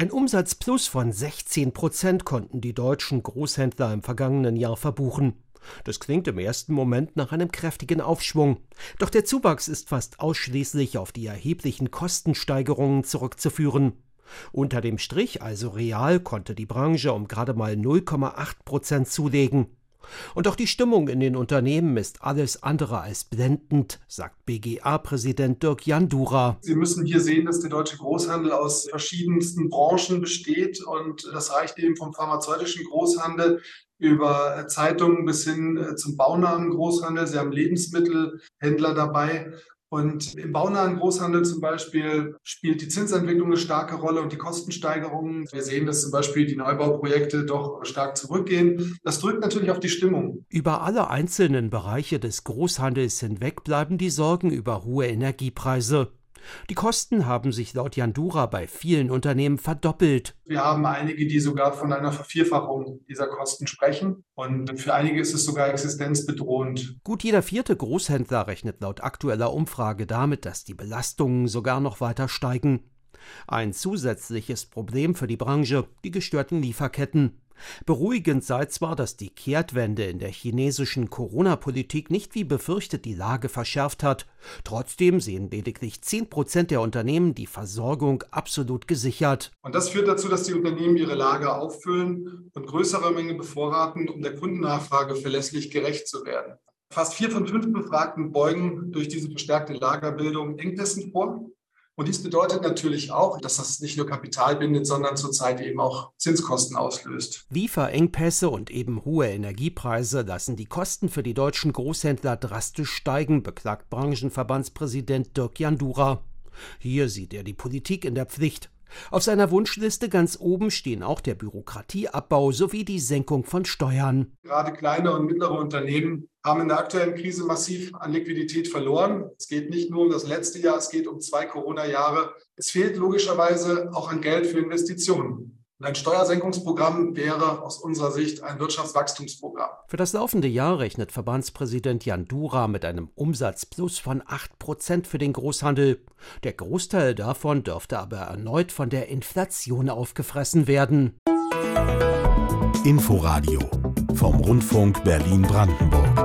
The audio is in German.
Ein Umsatzplus von 16 Prozent konnten die deutschen Großhändler im vergangenen Jahr verbuchen. Das klingt im ersten Moment nach einem kräftigen Aufschwung. Doch der Zuwachs ist fast ausschließlich auf die erheblichen Kostensteigerungen zurückzuführen. Unter dem Strich, also real, konnte die Branche um gerade mal 0,8 Prozent zulegen. Und auch die Stimmung in den Unternehmen ist alles andere als blendend, sagt BGA-Präsident Dirk Jandura. Sie müssen hier sehen, dass der deutsche Großhandel aus verschiedensten Branchen besteht und das reicht eben vom pharmazeutischen Großhandel über Zeitungen bis hin äh, zum baunahen Großhandel. Sie haben Lebensmittelhändler dabei. Und im baunahen Großhandel zum Beispiel spielt die Zinsentwicklung eine starke Rolle und die Kostensteigerungen. Wir sehen, dass zum Beispiel die Neubauprojekte doch stark zurückgehen. Das drückt natürlich auf die Stimmung. Über alle einzelnen Bereiche des Großhandels hinweg bleiben die Sorgen über hohe Energiepreise. Die Kosten haben sich laut Jandura bei vielen Unternehmen verdoppelt. Wir haben einige, die sogar von einer Vervierfachung dieser Kosten sprechen. Und für einige ist es sogar existenzbedrohend. Gut jeder vierte Großhändler rechnet laut aktueller Umfrage damit, dass die Belastungen sogar noch weiter steigen. Ein zusätzliches Problem für die Branche, die gestörten Lieferketten. Beruhigend sei zwar, dass die Kehrtwende in der chinesischen Corona-Politik nicht wie befürchtet die Lage verschärft hat, trotzdem sehen lediglich 10 Prozent der Unternehmen die Versorgung absolut gesichert. Und das führt dazu, dass die Unternehmen ihre Lager auffüllen und größere Mengen bevorraten, um der Kundennachfrage verlässlich gerecht zu werden. Fast vier von fünf Befragten beugen durch diese verstärkte Lagerbildung Engpässen vor. Und dies bedeutet natürlich auch, dass das nicht nur Kapital bindet, sondern zurzeit eben auch Zinskosten auslöst. Lieferengpässe und eben hohe Energiepreise lassen die Kosten für die deutschen Großhändler drastisch steigen, beklagt Branchenverbandspräsident Dirk Jandura. Hier sieht er die Politik in der Pflicht. Auf seiner Wunschliste ganz oben stehen auch der Bürokratieabbau sowie die Senkung von Steuern. Gerade kleine und mittlere Unternehmen haben in der aktuellen Krise massiv an Liquidität verloren. Es geht nicht nur um das letzte Jahr, es geht um zwei Corona-Jahre. Es fehlt logischerweise auch an Geld für Investitionen. Und ein Steuersenkungsprogramm wäre aus unserer Sicht ein Wirtschaftswachstumsprogramm. Für das laufende Jahr rechnet Verbandspräsident Jan Dura mit einem Umsatzplus von 8 Prozent für den Großhandel. Der Großteil davon dürfte aber erneut von der Inflation aufgefressen werden. Inforadio vom Rundfunk Berlin-Brandenburg.